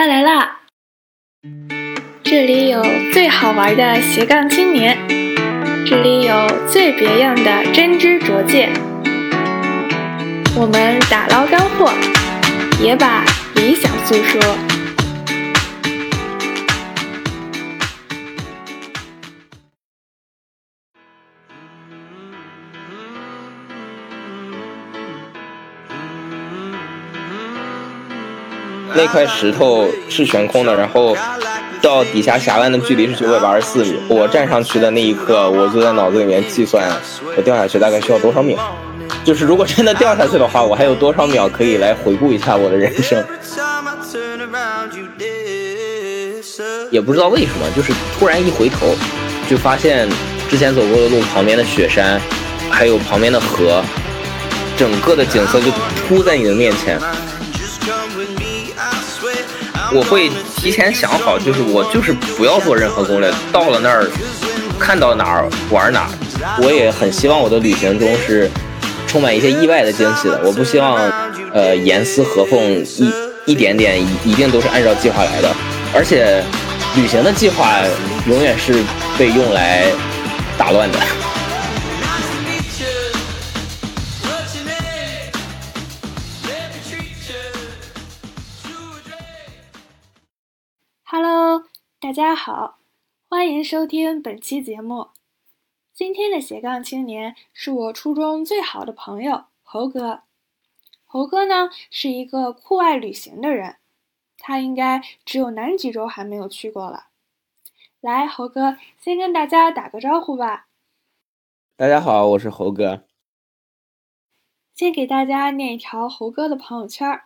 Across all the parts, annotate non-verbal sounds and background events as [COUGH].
啦来啦！这里有最好玩的斜杠青年，这里有最别样的真知灼见。我们打捞干货，也把理想诉说。那块石头是悬空的，然后到底下峡湾的距离是九百八十四米。我站上去的那一刻，我就在脑子里面计算，我掉下去大概需要多少秒。就是如果真的掉下去的话，我还有多少秒可以来回顾一下我的人生？也不知道为什么，就是突然一回头，就发现之前走过的路旁边的雪山，还有旁边的河，整个的景色就铺在你的面前。我会提前想好，就是我就是不要做任何攻略，到了那儿看到哪儿玩哪儿。我也很希望我的旅行中是充满一些意外的惊喜的。我不希望呃严丝合缝一一点点一一定都是按照计划来的。而且旅行的计划永远是被用来打乱的。家好，欢迎收听本期节目。今天的斜杠青年是我初中最好的朋友猴哥。猴哥呢是一个酷爱旅行的人，他应该只有南极洲还没有去过了。来，猴哥先跟大家打个招呼吧。大家好，我是猴哥。先给大家念一条猴哥的朋友圈。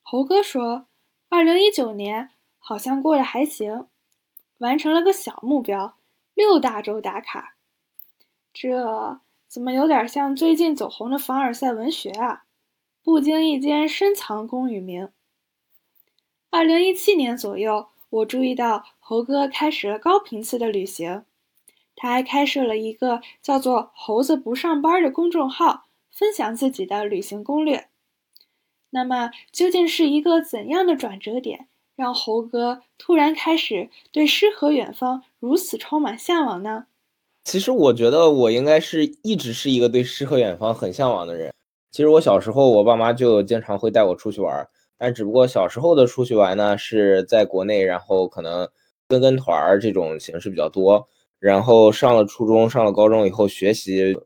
猴哥说，二零一九年。好像过得还行，完成了个小目标，六大洲打卡。这怎么有点像最近走红的凡尔赛文学啊？不经意间深藏功与名。二零一七年左右，我注意到猴哥开始了高频次的旅行，他还开设了一个叫做“猴子不上班”的公众号，分享自己的旅行攻略。那么，究竟是一个怎样的转折点？让猴哥突然开始对诗和远方如此充满向往呢？其实我觉得我应该是一直是一个对诗和远方很向往的人。其实我小时候，我爸妈就经常会带我出去玩，但只不过小时候的出去玩呢是在国内，然后可能跟跟团儿这种形式比较多。然后上了初中、上了高中以后，学习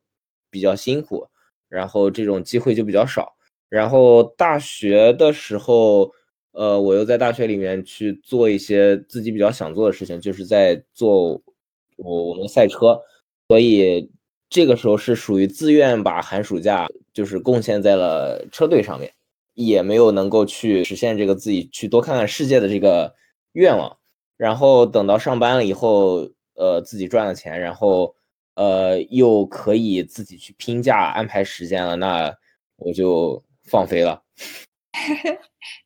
比较辛苦，然后这种机会就比较少。然后大学的时候。呃，我又在大学里面去做一些自己比较想做的事情，就是在做我我们赛车，所以这个时候是属于自愿把寒暑假就是贡献在了车队上面，也没有能够去实现这个自己去多看看世界的这个愿望。然后等到上班了以后，呃，自己赚了钱，然后呃又可以自己去拼假安排时间了，那我就放飞了。[LAUGHS]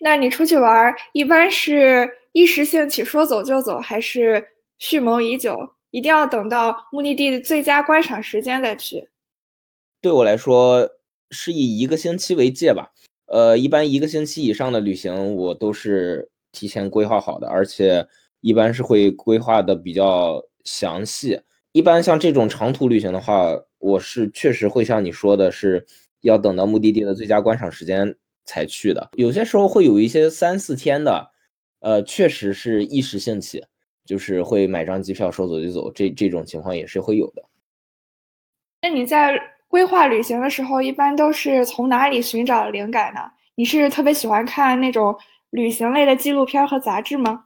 那你出去玩，一般是一时兴起说走就走，还是蓄谋已久，一定要等到目的地的最佳观赏时间再去？对我来说，是以一个星期为界吧。呃，一般一个星期以上的旅行，我都是提前规划好的，而且一般是会规划的比较详细。一般像这种长途旅行的话，我是确实会像你说的，是要等到目的地的最佳观赏时间。才去的，有些时候会有一些三四天的，呃，确实是一时兴起，就是会买张机票说走就走，这这种情况也是会有的。那你在规划旅行的时候，一般都是从哪里寻找灵感呢？你是特别喜欢看那种旅行类的纪录片和杂志吗？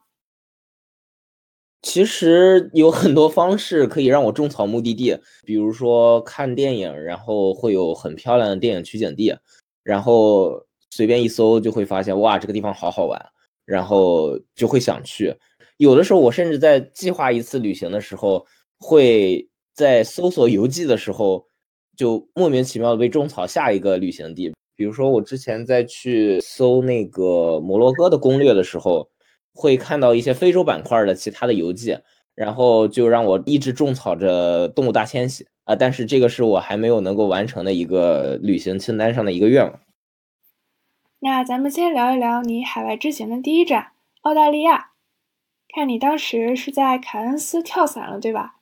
其实有很多方式可以让我种草目的地，比如说看电影，然后会有很漂亮的电影取景地，然后。随便一搜就会发现，哇，这个地方好好玩，然后就会想去。有的时候，我甚至在计划一次旅行的时候，会在搜索游记的时候，就莫名其妙的被种草下一个旅行地。比如说，我之前在去搜那个摩洛哥的攻略的时候，会看到一些非洲板块的其他的游记，然后就让我一直种草着动物大迁徙啊。但是这个是我还没有能够完成的一个旅行清单上的一个愿望。那咱们先聊一聊你海外之行的第一站澳大利亚。看你当时是在凯恩斯跳伞了，对吧？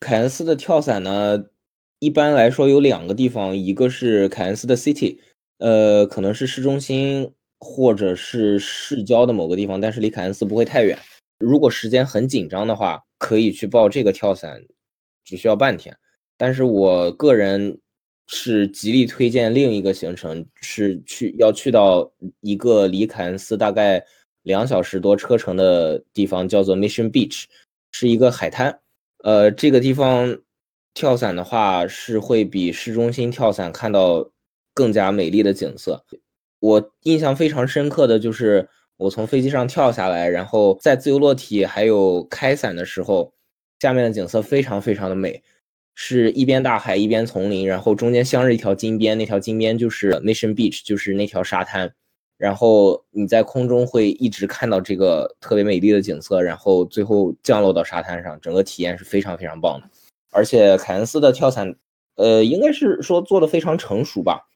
凯恩斯的跳伞呢，一般来说有两个地方，一个是凯恩斯的 City，呃，可能是市中心或者是市郊的某个地方，但是离凯恩斯不会太远。如果时间很紧张的话，可以去报这个跳伞，只需要半天。但是我个人是极力推荐另一个行程，是去要去到一个离凯恩斯大概。两小时多车程的地方叫做 Mission Beach，是一个海滩。呃，这个地方跳伞的话是会比市中心跳伞看到更加美丽的景色。我印象非常深刻的就是我从飞机上跳下来，然后在自由落体还有开伞的时候，下面的景色非常非常的美，是一边大海一边丛林，然后中间镶着一条金边，那条金边就是 Mission Beach，就是那条沙滩。然后你在空中会一直看到这个特别美丽的景色，然后最后降落到沙滩上，整个体验是非常非常棒的。而且凯恩斯的跳伞，呃，应该是说做的非常成熟吧，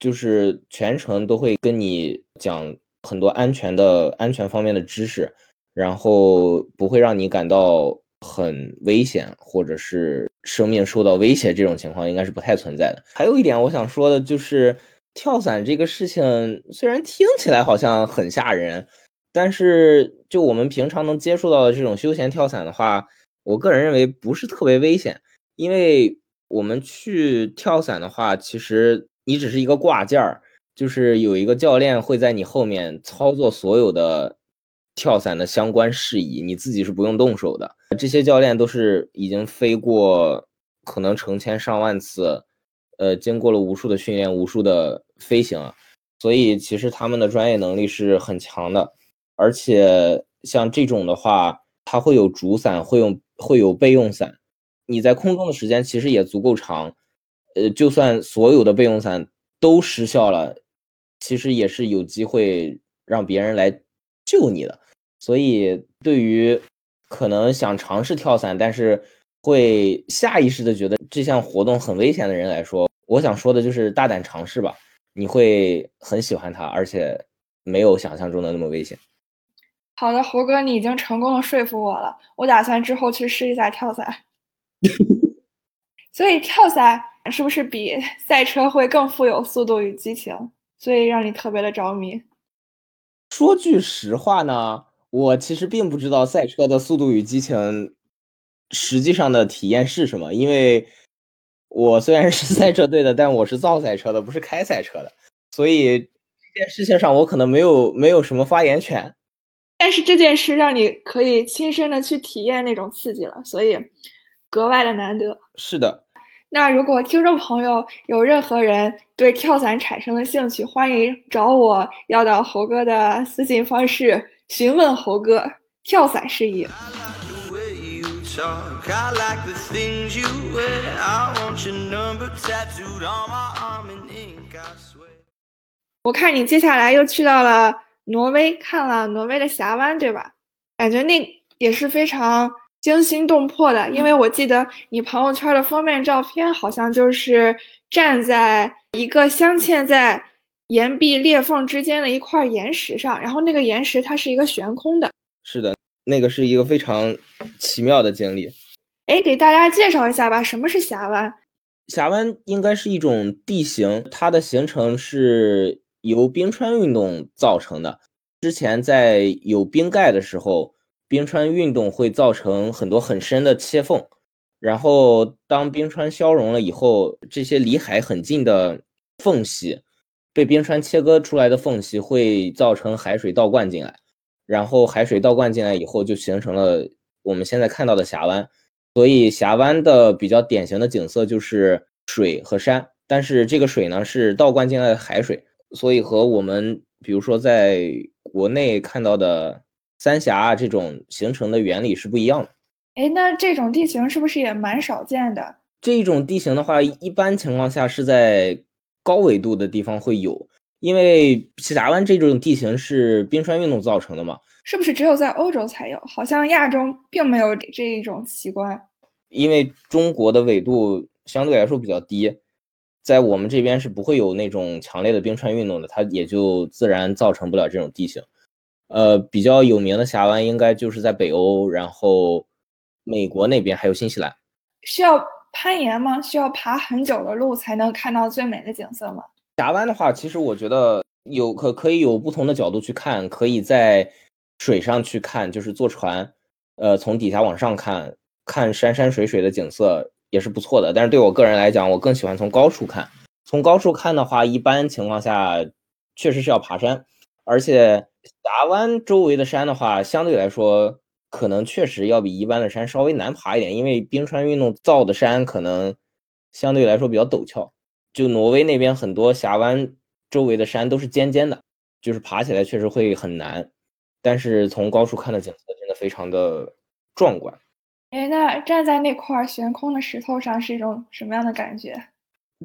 就是全程都会跟你讲很多安全的安全方面的知识，然后不会让你感到很危险或者是生命受到威胁这种情况应该是不太存在的。还有一点我想说的就是。跳伞这个事情虽然听起来好像很吓人，但是就我们平常能接触到的这种休闲跳伞的话，我个人认为不是特别危险。因为我们去跳伞的话，其实你只是一个挂件儿，就是有一个教练会在你后面操作所有的跳伞的相关事宜，你自己是不用动手的。这些教练都是已经飞过可能成千上万次。呃，经过了无数的训练，无数的飞行，所以其实他们的专业能力是很强的。而且像这种的话，它会有主伞，会用会有备用伞。你在空中的时间其实也足够长。呃，就算所有的备用伞都失效了，其实也是有机会让别人来救你的。所以，对于可能想尝试跳伞，但是会下意识的觉得。这项活动很危险的人来说，我想说的就是大胆尝试吧，你会很喜欢它，而且没有想象中的那么危险。好的，猴哥，你已经成功的说服我了，我打算之后去试一下跳伞。[LAUGHS] 所以跳伞是不是比赛车会更富有速度与激情，所以让你特别的着迷？说句实话呢，我其实并不知道赛车的速度与激情实际上的体验是什么，因为。我虽然是赛车队的，但我是造赛车的，不是开赛车的，所以这件事情上我可能没有没有什么发言权。但是这件事让你可以亲身的去体验那种刺激了，所以格外的难得。是的。那如果听众朋友有任何人对跳伞产生了兴趣，欢迎找我要到猴哥的私信方式询问猴哥跳伞事宜。我看你接下来又去到了挪威，看了挪威的峡湾，对吧？感觉那也是非常惊心动魄的，因为我记得你朋友圈的封面照片好像就是站在一个镶嵌在岩壁裂缝之间的一块岩石上，然后那个岩石它是一个悬空的。是的，那个是一个非常奇妙的经历。哎，给大家介绍一下吧，什么是峡湾？峡湾应该是一种地形，它的形成是由冰川运动造成的。之前在有冰盖的时候，冰川运动会造成很多很深的切缝，然后当冰川消融了以后，这些离海很近的缝隙被冰川切割出来的缝隙会造成海水倒灌进来，然后海水倒灌进来以后，就形成了我们现在看到的峡湾。所以峡湾的比较典型的景色就是水和山，但是这个水呢是倒灌进来的海水，所以和我们比如说在国内看到的三峡啊这种形成的原理是不一样的。哎，那这种地形是不是也蛮少见的？这种地形的话，一般情况下是在高纬度的地方会有，因为峡湾这种地形是冰川运动造成的嘛。是不是只有在欧洲才有？好像亚洲并没有这一种奇观。因为中国的纬度相对来说比较低，在我们这边是不会有那种强烈的冰川运动的，它也就自然造成不了这种地形。呃，比较有名的峡湾应该就是在北欧，然后美国那边还有新西兰。需要攀岩吗？需要爬很久的路才能看到最美的景色吗？峡湾的话，其实我觉得有可可以有不同的角度去看，可以在水上去看，就是坐船，呃，从底下往上看，看山山水水的景色也是不错的。但是对我个人来讲，我更喜欢从高处看。从高处看的话，一般情况下确实是要爬山，而且峡湾周围的山的话，相对来说可能确实要比一般的山稍微难爬一点，因为冰川运动造的山可能相对来说比较陡峭。就挪威那边很多峡湾周围的山都是尖尖的，就是爬起来确实会很难，但是从高处看的景色真的非常的壮观。哎，那站在那块悬空的石头上是一种什么样的感觉？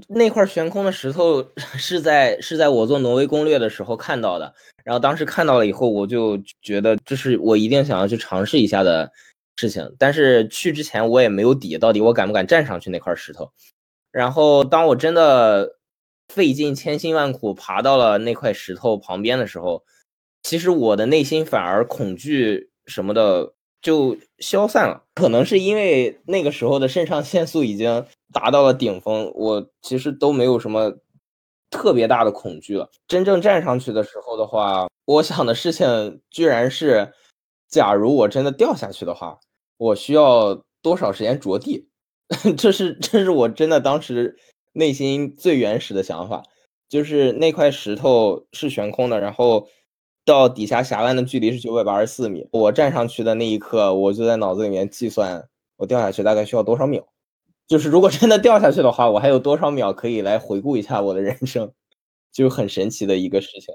那块悬空的石头 [LAUGHS] 是在是在我做挪威攻略的时候看到的，然后当时看到了以后，我就觉得这是我一定想要去尝试一下的事情。但是去之前我也没有底，到底我敢不敢站上去那块石头？然后，当我真的费尽千辛万苦爬到了那块石头旁边的时候，其实我的内心反而恐惧什么的就消散了。可能是因为那个时候的肾上腺素已经达到了顶峰，我其实都没有什么特别大的恐惧了。真正站上去的时候的话，我想的事情居然是：假如我真的掉下去的话，我需要多少时间着地？[LAUGHS] 这是这是我真的当时内心最原始的想法，就是那块石头是悬空的，然后到底下峡湾的距离是九百八十四米。我站上去的那一刻，我就在脑子里面计算我掉下去大概需要多少秒。就是如果真的掉下去的话，我还有多少秒可以来回顾一下我的人生，就很神奇的一个事情。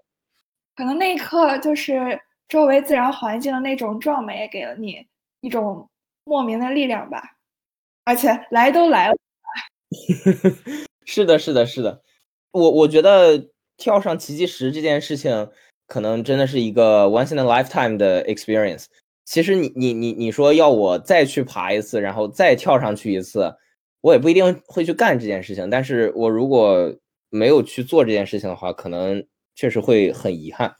可能那一刻就是周围自然环境的那种壮美，给了你一种莫名的力量吧。而且来都来了，[LAUGHS] 是的，是的，是的。我我觉得跳上奇迹石这件事情，可能真的是一个 once in a lifetime 的 experience。其实你你你你说要我再去爬一次，然后再跳上去一次，我也不一定会去干这件事情。但是我如果没有去做这件事情的话，可能确实会很遗憾。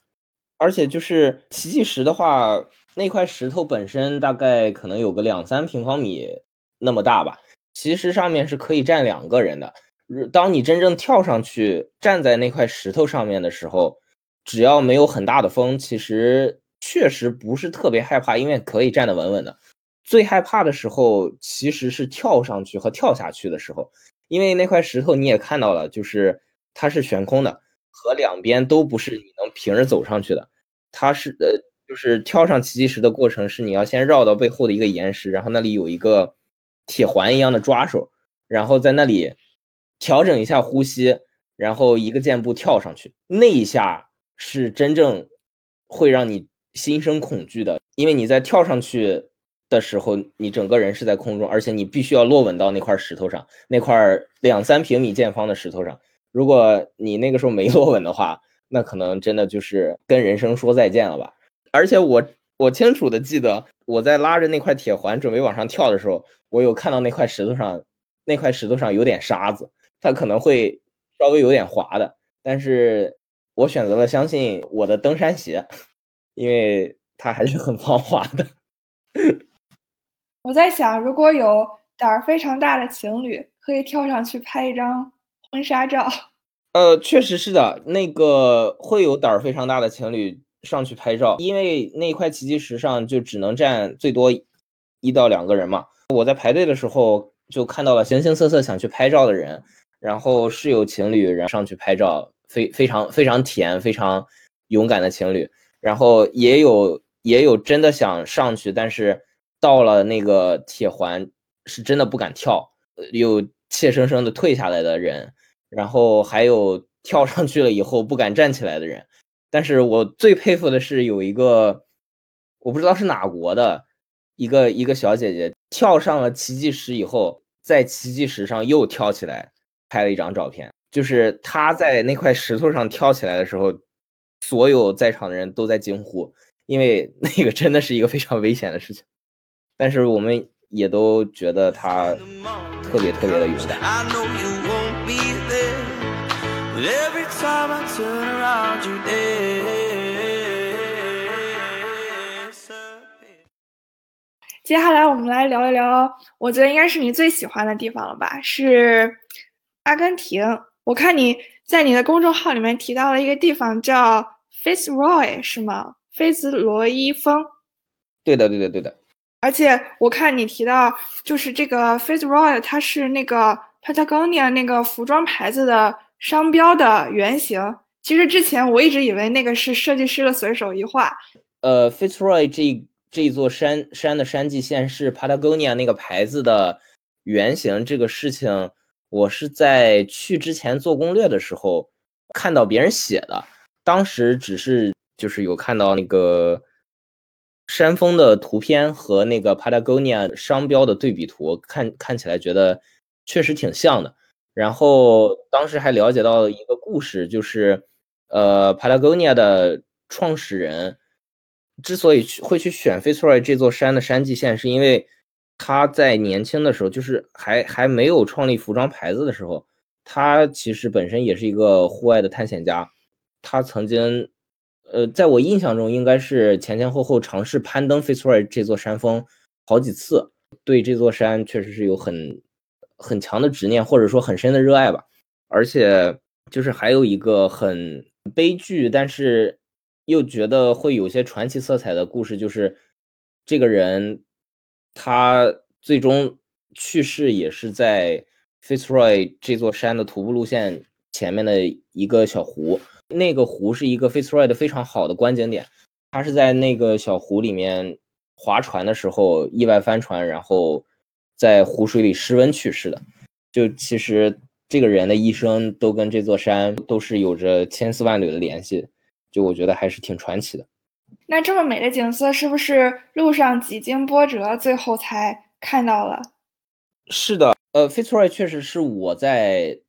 而且就是奇迹石的话，那块石头本身大概可能有个两三平方米。那么大吧，其实上面是可以站两个人的。当你真正跳上去站在那块石头上面的时候，只要没有很大的风，其实确实不是特别害怕，因为可以站得稳稳的。最害怕的时候其实是跳上去和跳下去的时候，因为那块石头你也看到了，就是它是悬空的，和两边都不是你能平着走上去的。它是呃，就是跳上奇迹石的过程是你要先绕到背后的一个岩石，然后那里有一个。铁环一样的抓手，然后在那里调整一下呼吸，然后一个箭步跳上去。那一下是真正会让你心生恐惧的，因为你在跳上去的时候，你整个人是在空中，而且你必须要落稳到那块石头上，那块两三平米见方的石头上。如果你那个时候没 [LAUGHS] 落稳的话，那可能真的就是跟人生说再见了吧。而且我我清楚的记得，我在拉着那块铁环准备往上跳的时候。我有看到那块石头上，那块石头上有点沙子，它可能会稍微有点滑的，但是我选择了相信我的登山鞋，因为它还是很防滑的。[LAUGHS] 我在想，如果有胆儿非常大的情侣，可以跳上去拍一张婚纱照。[LAUGHS] 呃，确实是的，那个会有胆儿非常大的情侣上去拍照，因为那块奇迹石上就只能站最多一到两个人嘛。我在排队的时候就看到了形形色色想去拍照的人，然后是有情侣然后上去拍照，非非常非常甜、非常勇敢的情侣，然后也有也有真的想上去，但是到了那个铁环是真的不敢跳，又怯生生的退下来的人，然后还有跳上去了以后不敢站起来的人，但是我最佩服的是有一个我不知道是哪国的。一个一个小姐姐跳上了奇迹石以后，在奇迹石上又跳起来拍了一张照片。就是他在那块石头上跳起来的时候，所有在场的人都在惊呼，因为那个真的是一个非常危险的事情。但是我们也都觉得他特别特别的勇敢。接下来我们来聊一聊，我觉得应该是你最喜欢的地方了吧？是阿根廷。我看你在你的公众号里面提到了一个地方叫 Fitzroy，是吗？菲兹罗伊峰。对的，对的，对的。而且我看你提到，就是这个 Fitzroy，它是那个 Patagonia 那个服装牌子的商标的原型。其实之前我一直以为那个是设计师的随手一画。呃，Fitzroy 这这座山山的山际线是 Patagonia 那个牌子的原型。这个事情我是在去之前做攻略的时候看到别人写的，当时只是就是有看到那个。山峰的图片和那个 Patagonia 商标的对比图，看看起来觉得确实挺像的。然后当时还了解到一个故事，就是呃 Patagonia 的创始人之所以去会去选 Fitzroy 这座山的山际线，是因为他在年轻的时候，就是还还没有创立服装牌子的时候，他其实本身也是一个户外的探险家，他曾经。呃，在我印象中，应该是前前后后尝试攀登 Fitzroy 这座山峰好几次，对这座山确实是有很很强的执念，或者说很深的热爱吧。而且就是还有一个很悲剧，但是又觉得会有些传奇色彩的故事，就是这个人他最终去世也是在 Fitzroy 这座山的徒步路线前面的一个小湖。那个湖是一个 Fitzroy 的非常好的观景点，他是在那个小湖里面划船的时候意外翻船，然后在湖水里失温去世的。就其实这个人的一生都跟这座山都是有着千丝万缕的联系，就我觉得还是挺传奇的。那这么美的景色，是不是路上几经波折，最后才看到了？是的，呃，Fitzroy 确实是我在。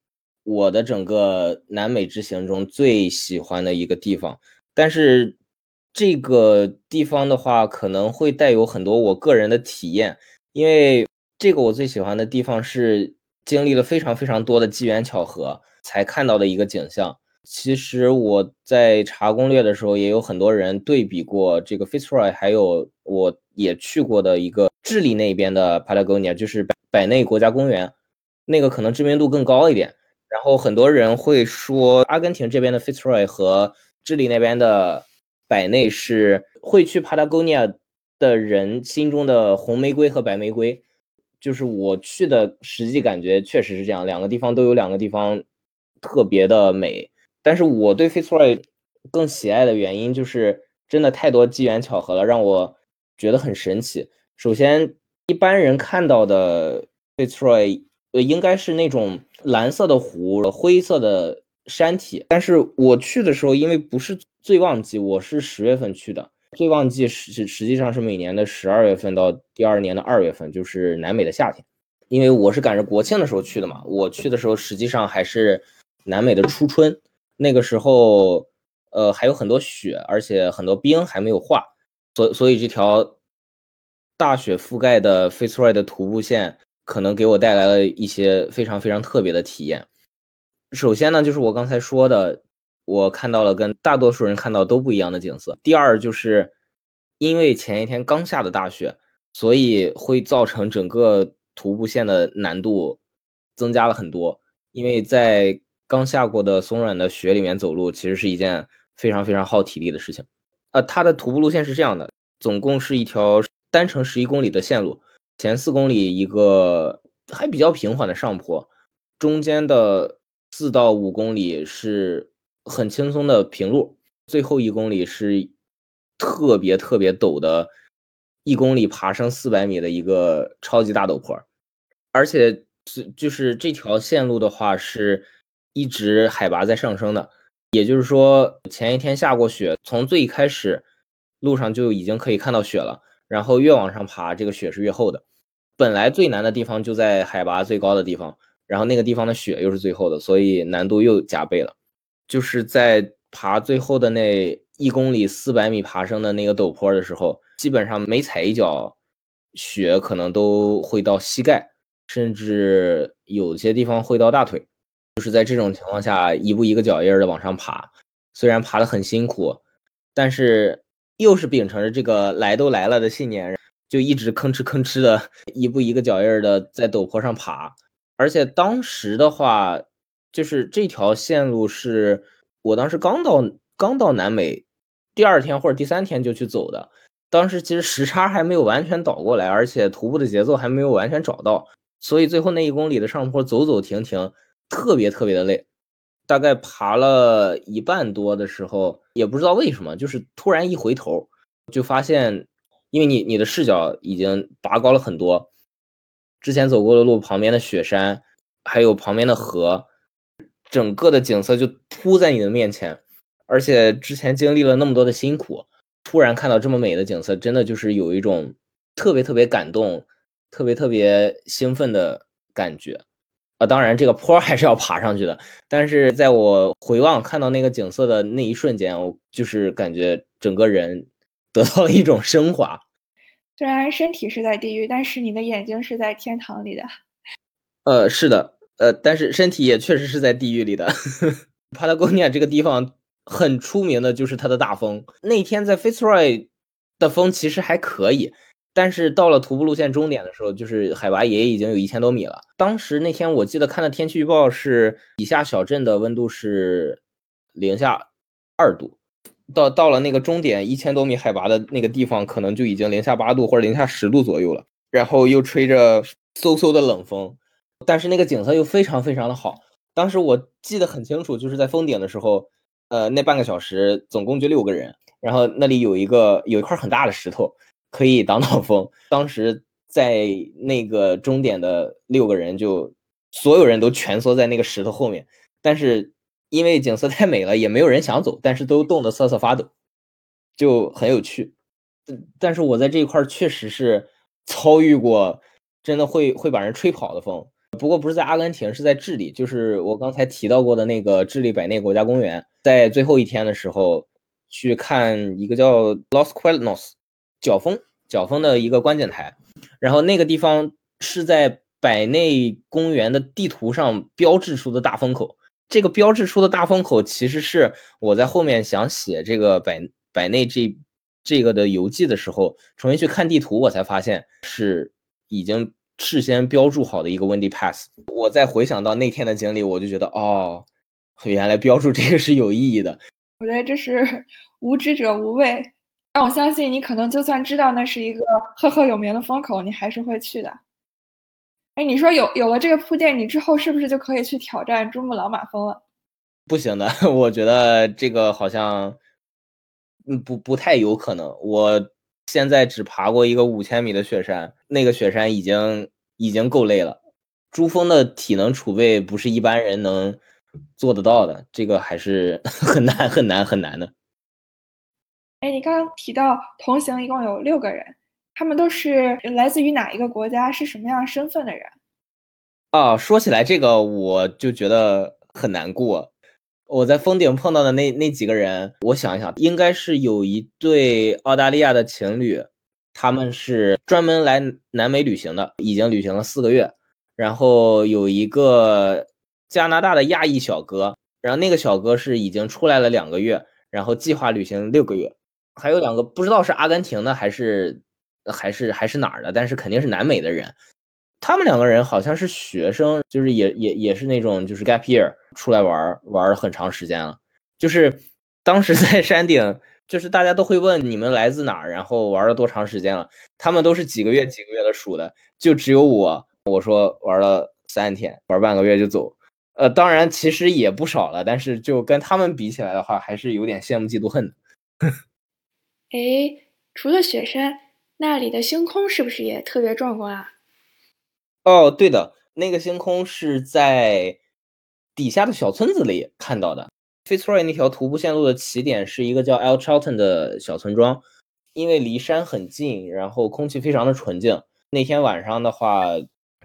我的整个南美之行中最喜欢的一个地方，但是这个地方的话可能会带有很多我个人的体验，因为这个我最喜欢的地方是经历了非常非常多的机缘巧合才看到的一个景象。其实我在查攻略的时候，也有很多人对比过这个 Fitzroy，还有我也去过的一个智利那边的 Patagonia，就是百内国家公园，那个可能知名度更高一点。然后很多人会说，阿根廷这边的 Fitzroy 和智利那边的百内是会去 Patagonia 的人心中的红玫瑰和白玫瑰。就是我去的实际感觉确实是这样，两个地方都有两个地方特别的美。但是我对 Fitzroy 更喜爱的原因就是真的太多机缘巧合了，让我觉得很神奇。首先，一般人看到的 Fitzroy。应该是那种蓝色的湖，灰色的山体。但是我去的时候，因为不是最旺季，我是十月份去的。最旺季实实际上是每年的十二月份到第二年的二月份，就是南美的夏天。因为我是赶着国庆的时候去的嘛，我去的时候实际上还是南美的初春，那个时候呃还有很多雪，而且很多冰还没有化，所所以这条大雪覆盖的 Fitzroy 的徒步线。可能给我带来了一些非常非常特别的体验。首先呢，就是我刚才说的，我看到了跟大多数人看到都不一样的景色。第二，就是因为前一天刚下的大雪，所以会造成整个徒步线的难度增加了很多。因为在刚下过的松软的雪里面走路，其实是一件非常非常耗体力的事情。呃，它的徒步路线是这样的，总共是一条单程十一公里的线路。前四公里一个还比较平缓的上坡，中间的四到五公里是很轻松的平路，最后一公里是特别特别陡的，一公里爬升四百米的一个超级大陡坡，而且是就是这条线路的话是一直海拔在上升的，也就是说前一天下过雪，从最开始路上就已经可以看到雪了。然后越往上爬，这个雪是越厚的。本来最难的地方就在海拔最高的地方，然后那个地方的雪又是最厚的，所以难度又加倍了。就是在爬最后的那一公里四百米爬升的那个陡坡的时候，基本上每踩一脚，雪可能都会到膝盖，甚至有些地方会到大腿。就是在这种情况下一步一个脚印儿的往上爬，虽然爬得很辛苦，但是又是秉承着这个来都来了的信念，就一直吭哧吭哧的一步一个脚印儿的在陡坡上爬。而且当时的话，就是这条线路是我当时刚到刚到南美，第二天或者第三天就去走的。当时其实时差还没有完全倒过来，而且徒步的节奏还没有完全找到，所以最后那一公里的上坡走走停停，特别特别的累。大概爬了一半多的时候，也不知道为什么，就是突然一回头，就发现，因为你你的视角已经拔高了很多，之前走过的路旁边的雪山，还有旁边的河，整个的景色就铺在你的面前，而且之前经历了那么多的辛苦，突然看到这么美的景色，真的就是有一种特别特别感动、特别特别兴奋的感觉。啊，当然这个坡还是要爬上去的，但是在我回望看到那个景色的那一瞬间，我就是感觉整个人 [LAUGHS] 得到了一种升华。虽然身体是在地狱，但是你的眼睛是在天堂里的。呃，是的，呃，但是身体也确实是在地狱里的。帕拉贡尼亚这个地方很出名的就是它的大风。那天在 Fitzroy 的风其实还可以。但是到了徒步路线终点的时候，就是海拔也已经有一千多米了。当时那天我记得看的天气预报是，以下小镇的温度是零下二度，到到了那个终点一千多米海拔的那个地方，可能就已经零下八度或者零下十度左右了。然后又吹着嗖嗖的冷风，但是那个景色又非常非常的好。当时我记得很清楚，就是在峰顶的时候，呃，那半个小时总共就六个人，然后那里有一个有一块很大的石头。可以挡挡风。当时在那个终点的六个人，就所有人都蜷缩在那个石头后面。但是因为景色太美了，也没有人想走，但是都冻得瑟瑟发抖，就很有趣。但是我在这一块确实是遭遇过真的会会把人吹跑的风。不过不是在阿根廷，是在智利，就是我刚才提到过的那个智利百内国家公园。在最后一天的时候去看一个叫 Los Cuernos。角峰，角峰的一个观景台，然后那个地方是在百内公园的地图上标志出的大风口。这个标志出的大风口，其实是我在后面想写这个百百内这这个的游记的时候，重新去看地图，我才发现是已经事先标注好的一个 Windy Pass。我再回想到那天的经历，我就觉得哦，原来标注这个是有意义的。我觉得这是无知者无畏。但我相信你可能就算知道那是一个赫赫有名的风口，你还是会去的。哎，你说有有了这个铺垫，你之后是不是就可以去挑战珠穆朗玛峰了？不行的，[LAUGHS] 我觉得这个好像，嗯，不不太有可能。我现在只爬过一个五千米的雪山，那个雪山已经已经够累了。珠峰的体能储备不是一般人能做得到的，这个还是 [LAUGHS] 很难很难很难的。哎，你刚刚提到同行一共有六个人，他们都是来自于哪一个国家？是什么样身份的人？啊，说起来这个我就觉得很难过。我在峰顶碰到的那那几个人，我想一想，应该是有一对澳大利亚的情侣，他们是专门来南美旅行的，已经旅行了四个月。然后有一个加拿大的亚裔小哥，然后那个小哥是已经出来了两个月，然后计划旅行六个月。还有两个不知道是阿根廷的还是还是还是哪儿的，但是肯定是南美的人。他们两个人好像是学生，就是也也也是那种就是 gap year 出来玩玩了很长时间了。就是当时 [LAUGHS] 在山顶，就是大家都会问你们来自哪儿，然后玩了多长时间了。他们都是几个月几个月的数的，就只有我，我说玩了三天，玩半个月就走。呃，当然其实也不少了，但是就跟他们比起来的话，还是有点羡慕嫉妒恨的。哎，除了雪山，那里的星空是不是也特别壮观啊？哦，对的，那个星空是在底下的小村子里看到的。Fitzroy 那条徒步线路的起点是一个叫 El Charlton 的小村庄，因为离山很近，然后空气非常的纯净。那天晚上的话，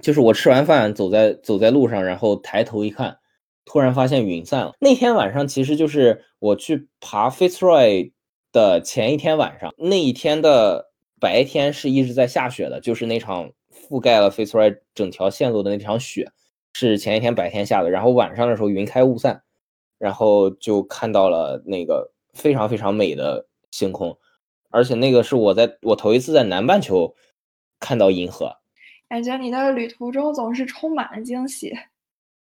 就是我吃完饭走在走在路上，然后抬头一看，突然发现云散了。那天晚上其实就是我去爬 Fitzroy。的前一天晚上，那一天的白天是一直在下雪的，就是那场覆盖了 Fitzroy 整条线路的那场雪。是前一天白天下的，然后晚上的时候云开雾散，然后就看到了那个非常非常美的星空，而且那个是我在我头一次在南半球看到银河。感觉你的旅途中总是充满了惊喜。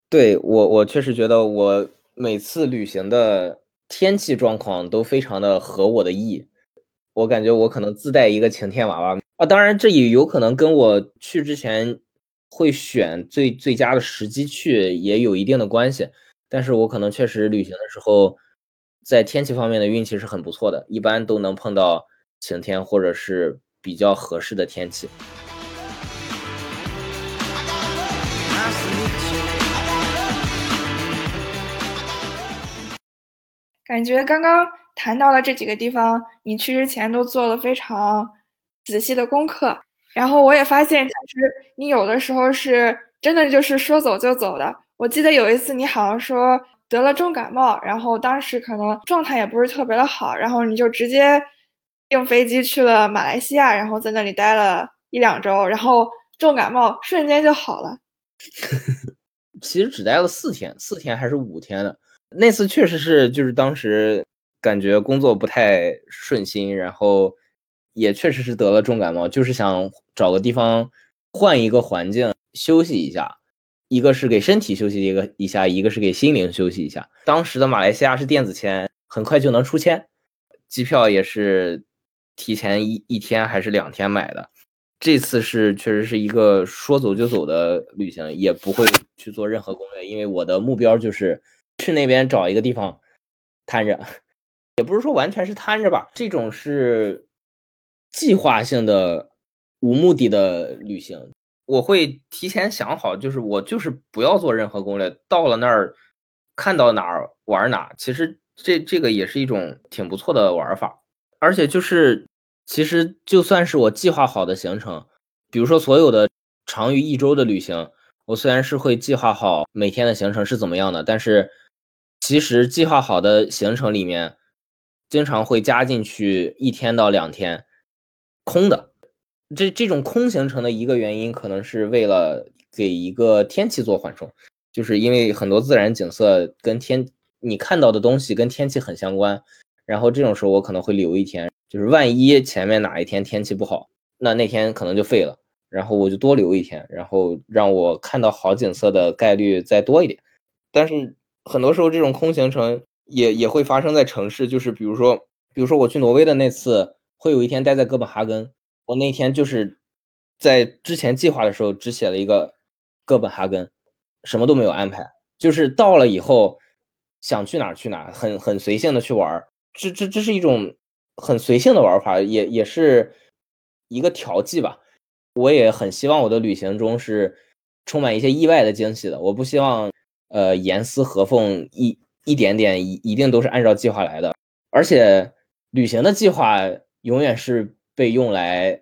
对我，我确实觉得我每次旅行的天气状况都非常的合我的意。我感觉我可能自带一个晴天娃娃啊，当然这也有可能跟我去之前会选最最佳的时机去也有一定的关系。但是我可能确实旅行的时候，在天气方面的运气是很不错的，一般都能碰到晴天或者是比较合适的天气。感觉刚刚谈到了这几个地方，你去之前都做了非常仔细的功课。然后我也发现，其实你有的时候是真的就是说走就走的。我记得有一次你好像说得了重感冒，然后当时可能状态也不是特别的好，然后你就直接订飞机去了马来西亚，然后在那里待了一两周，然后重感冒瞬间就好了。[LAUGHS] 其实只待了四天，四天还是五天的。那次确实是，就是当时感觉工作不太顺心，然后也确实是得了重感冒，就是想找个地方换一个环境休息一下，一个是给身体休息一个一下，一个是给心灵休息一下。当时的马来西亚是电子签，很快就能出签，机票也是提前一一天还是两天买的。这次是确实是一个说走就走的旅行，也不会去做任何攻略，因为我的目标就是去那边找一个地方瘫着，也不是说完全是瘫着吧，这种是计划性的、无目的的旅行。我会提前想好，就是我就是不要做任何攻略，到了那儿看到哪儿玩哪。其实这这个也是一种挺不错的玩法，而且就是。其实就算是我计划好的行程，比如说所有的长于一周的旅行，我虽然是会计划好每天的行程是怎么样的，但是其实计划好的行程里面，经常会加进去一天到两天空的。这这种空行程的一个原因，可能是为了给一个天气做缓冲，就是因为很多自然景色跟天你看到的东西跟天气很相关，然后这种时候我可能会留一天。就是万一前面哪一天天气不好，那那天可能就废了，然后我就多留一天，然后让我看到好景色的概率再多一点。但是很多时候这种空行程也也会发生在城市，就是比如说，比如说我去挪威的那次，会有一天待在哥本哈根，我那天就是在之前计划的时候只写了一个哥本哈根，什么都没有安排，就是到了以后想去哪儿去哪儿，很很随性的去玩儿，这这这是一种。很随性的玩法，也也是一个调剂吧。我也很希望我的旅行中是充满一些意外的惊喜的。我不希望呃严丝合缝一一点点一一定都是按照计划来的。而且旅行的计划永远是被用来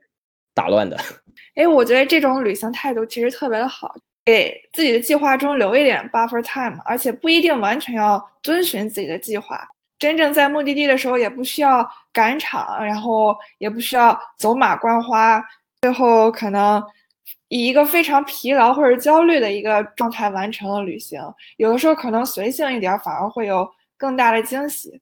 打乱的。[LAUGHS] 哎，我觉得这种旅行态度其实特别的好，给自己的计划中留一点 buffer time，而且不一定完全要遵循自己的计划。真正在目的地的时候，也不需要赶场，然后也不需要走马观花，最后可能以一个非常疲劳或者焦虑的一个状态完成了旅行。有的时候可能随性一点，反而会有更大的惊喜。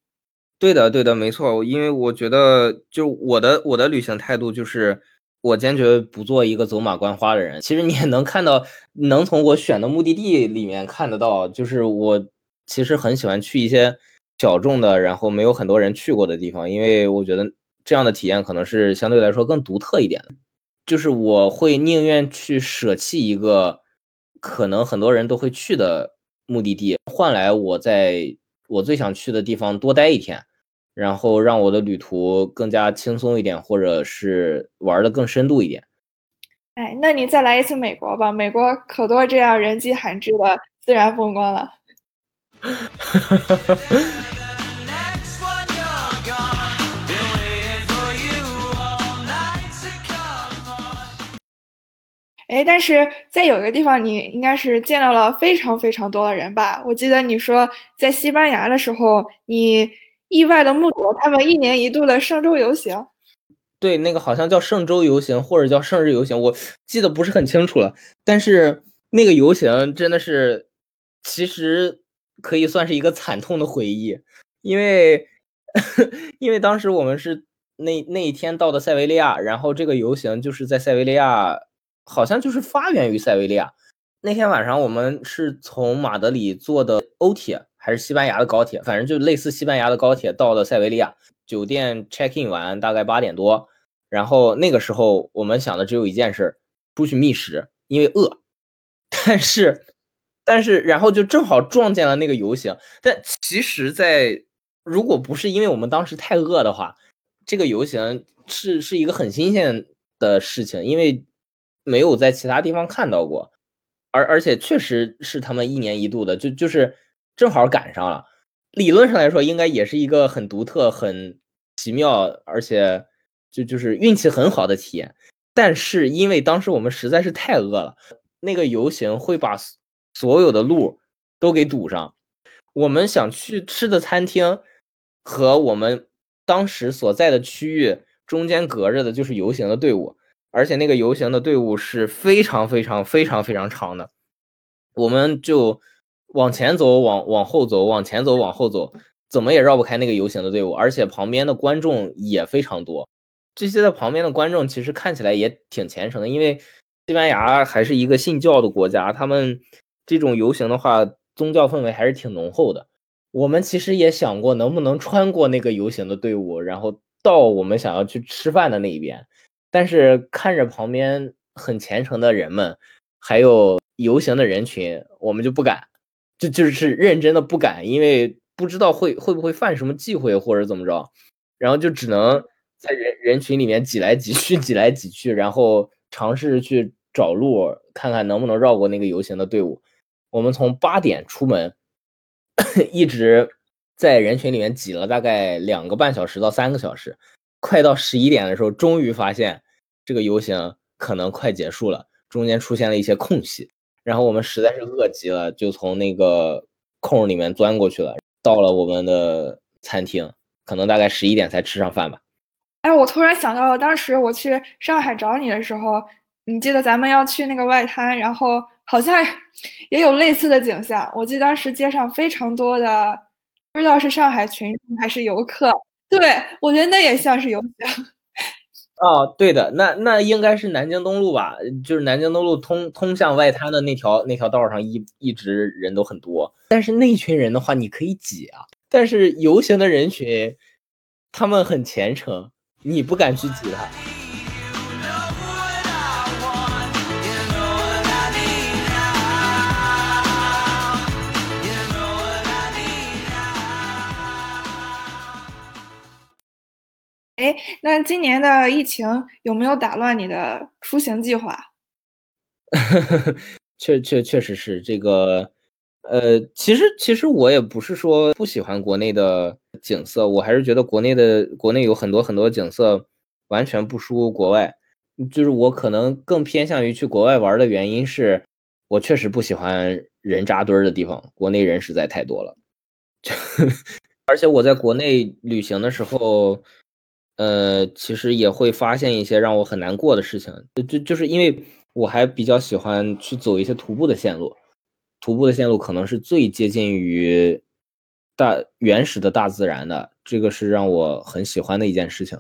对的，对的，没错。因为我觉得，就我的我的旅行态度就是，我坚决不做一个走马观花的人。其实你也能看到，能从我选的目的地里面看得到，就是我其实很喜欢去一些。小众的，然后没有很多人去过的地方，因为我觉得这样的体验可能是相对来说更独特一点的。就是我会宁愿去舍弃一个可能很多人都会去的目的地，换来我在我最想去的地方多待一天，然后让我的旅途更加轻松一点，或者是玩的更深度一点。哎，那你再来一次美国吧，美国可多这样人迹罕至的自然风光了。[LAUGHS] 哎，但是在有一个地方，你应该是见到了非常非常多的人吧？我记得你说在西班牙的时候，你意外的目睹了他们一年一度的圣周游行。对，那个好像叫圣周游行或者叫圣日游行，我记得不是很清楚了。但是那个游行真的是，其实可以算是一个惨痛的回忆，因为 [LAUGHS] 因为当时我们是那那一天到的塞维利亚，然后这个游行就是在塞维利亚，好像就是发源于塞维利亚。那天晚上我们是从马德里坐的欧铁还是西班牙的高铁，反正就类似西班牙的高铁到了塞维利亚酒店 check in 完，大概八点多，然后那个时候我们想的只有一件事，出去觅食，因为饿。[LAUGHS] 但是，但是然后就正好撞见了那个游行。但其实，在如果不是因为我们当时太饿的话，这个游行是是一个很新鲜的事情，因为没有在其他地方看到过。而而且确实是他们一年一度的，就就是正好赶上了。理论上来说，应该也是一个很独特、很奇妙，而且就就是运气很好的体验。但是因为当时我们实在是太饿了，那个游行会把所有的路都给堵上。我们想去吃的餐厅和我们当时所在的区域中间隔着的就是游行的队伍。而且那个游行的队伍是非常非常非常非常长的，我们就往前走，往往后走，往前走，往后走，怎么也绕不开那个游行的队伍。而且旁边的观众也非常多，这些在旁边的观众其实看起来也挺虔诚的，因为西班牙还是一个信教的国家，他们这种游行的话，宗教氛围还是挺浓厚的。我们其实也想过能不能穿过那个游行的队伍，然后到我们想要去吃饭的那一边。但是看着旁边很虔诚的人们，还有游行的人群，我们就不敢，就就是认真的不敢，因为不知道会会不会犯什么忌讳或者怎么着，然后就只能在人人群里面挤来挤去，挤来挤去，然后尝试去找路，看看能不能绕过那个游行的队伍。我们从八点出门，一直在人群里面挤了大概两个半小时到三个小时。快到十一点的时候，终于发现这个游行可能快结束了，中间出现了一些空隙，然后我们实在是饿极了，就从那个空里面钻过去了，到了我们的餐厅，可能大概十一点才吃上饭吧。哎，我突然想到了，当时我去上海找你的时候，你记得咱们要去那个外滩，然后好像也有类似的景象。我记得当时街上非常多的，不知道是上海群众还是游客。对，我觉得那也像是游行。哦，对的，那那应该是南京东路吧？就是南京东路通通向外滩的那条那条道上一一直人都很多。但是那群人的话，你可以挤啊。但是游行的人群，他们很虔诚，你不敢去挤他。那今年的疫情有没有打乱你的出行计划？[LAUGHS] 确确确实是这个，呃，其实其实我也不是说不喜欢国内的景色，我还是觉得国内的国内有很多很多景色完全不输国外。就是我可能更偏向于去国外玩的原因是，我确实不喜欢人扎堆儿的地方，国内人实在太多了。[LAUGHS] 而且我在国内旅行的时候。呃，其实也会发现一些让我很难过的事情，就就就是因为我还比较喜欢去走一些徒步的线路，徒步的线路可能是最接近于大原始的大自然的，这个是让我很喜欢的一件事情。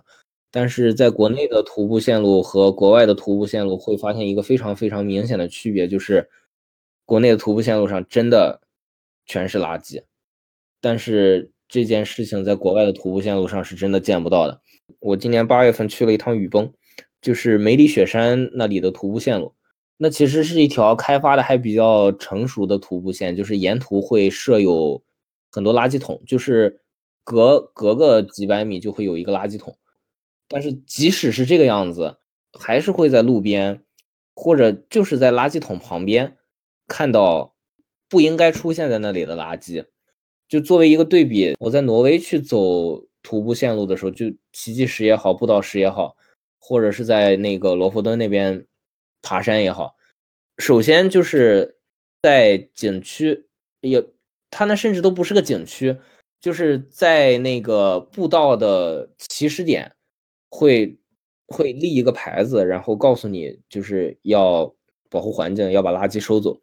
但是在国内的徒步线路和国外的徒步线路会发现一个非常非常明显的区别，就是国内的徒步线路上真的全是垃圾，但是这件事情在国外的徒步线路上是真的见不到的。我今年八月份去了一趟雨崩，就是梅里雪山那里的徒步线路。那其实是一条开发的还比较成熟的徒步线，就是沿途会设有很多垃圾桶，就是隔隔个几百米就会有一个垃圾桶。但是即使是这个样子，还是会在路边或者就是在垃圾桶旁边看到不应该出现在那里的垃圾。就作为一个对比，我在挪威去走。徒步线路的时候，就奇迹石也好，步道石也好，或者是在那个罗弗敦那边爬山也好，首先就是在景区，也它那甚至都不是个景区，就是在那个步道的起始点会会立一个牌子，然后告诉你就是要保护环境，要把垃圾收走。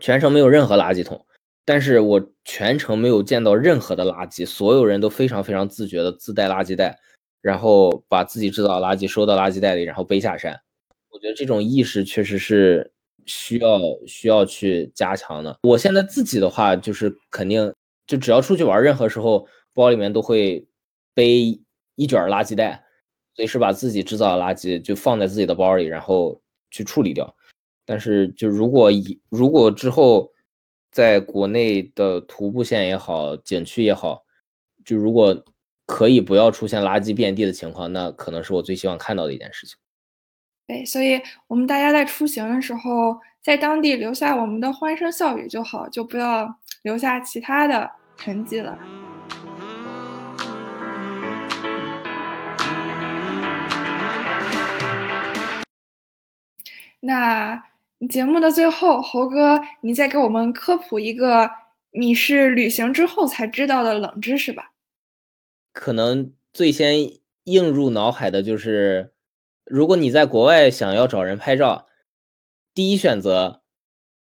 全程没有任何垃圾桶，但是我全程没有见到任何的垃圾，所有人都非常非常自觉的自带垃圾袋，然后把自己制造的垃圾收到垃圾袋里，然后背下山。我觉得这种意识确实是需要需要去加强的。我现在自己的话，就是肯定就只要出去玩，任何时候包里面都会背一卷垃圾袋，随时把自己制造的垃圾就放在自己的包里，然后去处理掉。但是就如果以如果之后在国内的徒步线也好，景区也好，就如果可以不要出现垃圾遍地的情况，那可能是我最希望看到的一件事情。对，所以我们大家在出行的时候，在当地留下我们的欢声笑语就好，就不要留下其他的痕迹了。那节目的最后，猴哥，你再给我们科普一个你是旅行之后才知道的冷知识吧？可能最先映入脑海的就是，如果你在国外想要找人拍照，第一选择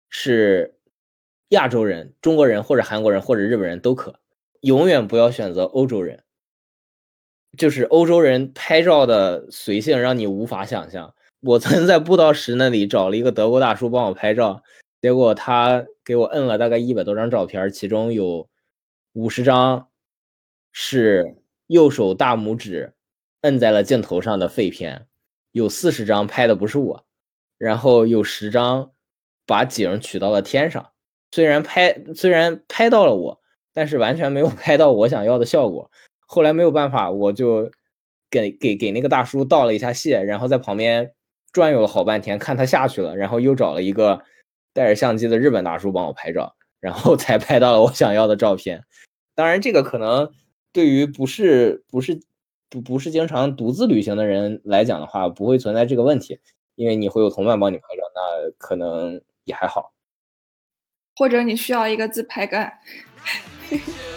是亚洲人、中国人或者韩国人或者日本人都可，永远不要选择欧洲人。就是欧洲人拍照的随性让你无法想象。我曾在布道石那里找了一个德国大叔帮我拍照，结果他给我摁了大概一百多张照片，其中有五十张是右手大拇指摁在了镜头上的废片，有四十张拍的不是我，然后有十张把景取到了天上。虽然拍虽然拍到了我，但是完全没有 [LAUGHS] 拍到我想要的效果。后来没有办法，我就给给给那个大叔道了一下谢，然后在旁边转悠了好半天，看他下去了，然后又找了一个带着相机的日本大叔帮我拍照，然后 [LAUGHS] 才拍到了我想要的照片。当然，这个可能对于不是不是不不是经常独自旅行的人来讲的话，不会存在这个问题，因为你会有同伴帮你拍照，那可能也还好。或者你需要一个自拍杆。[LAUGHS]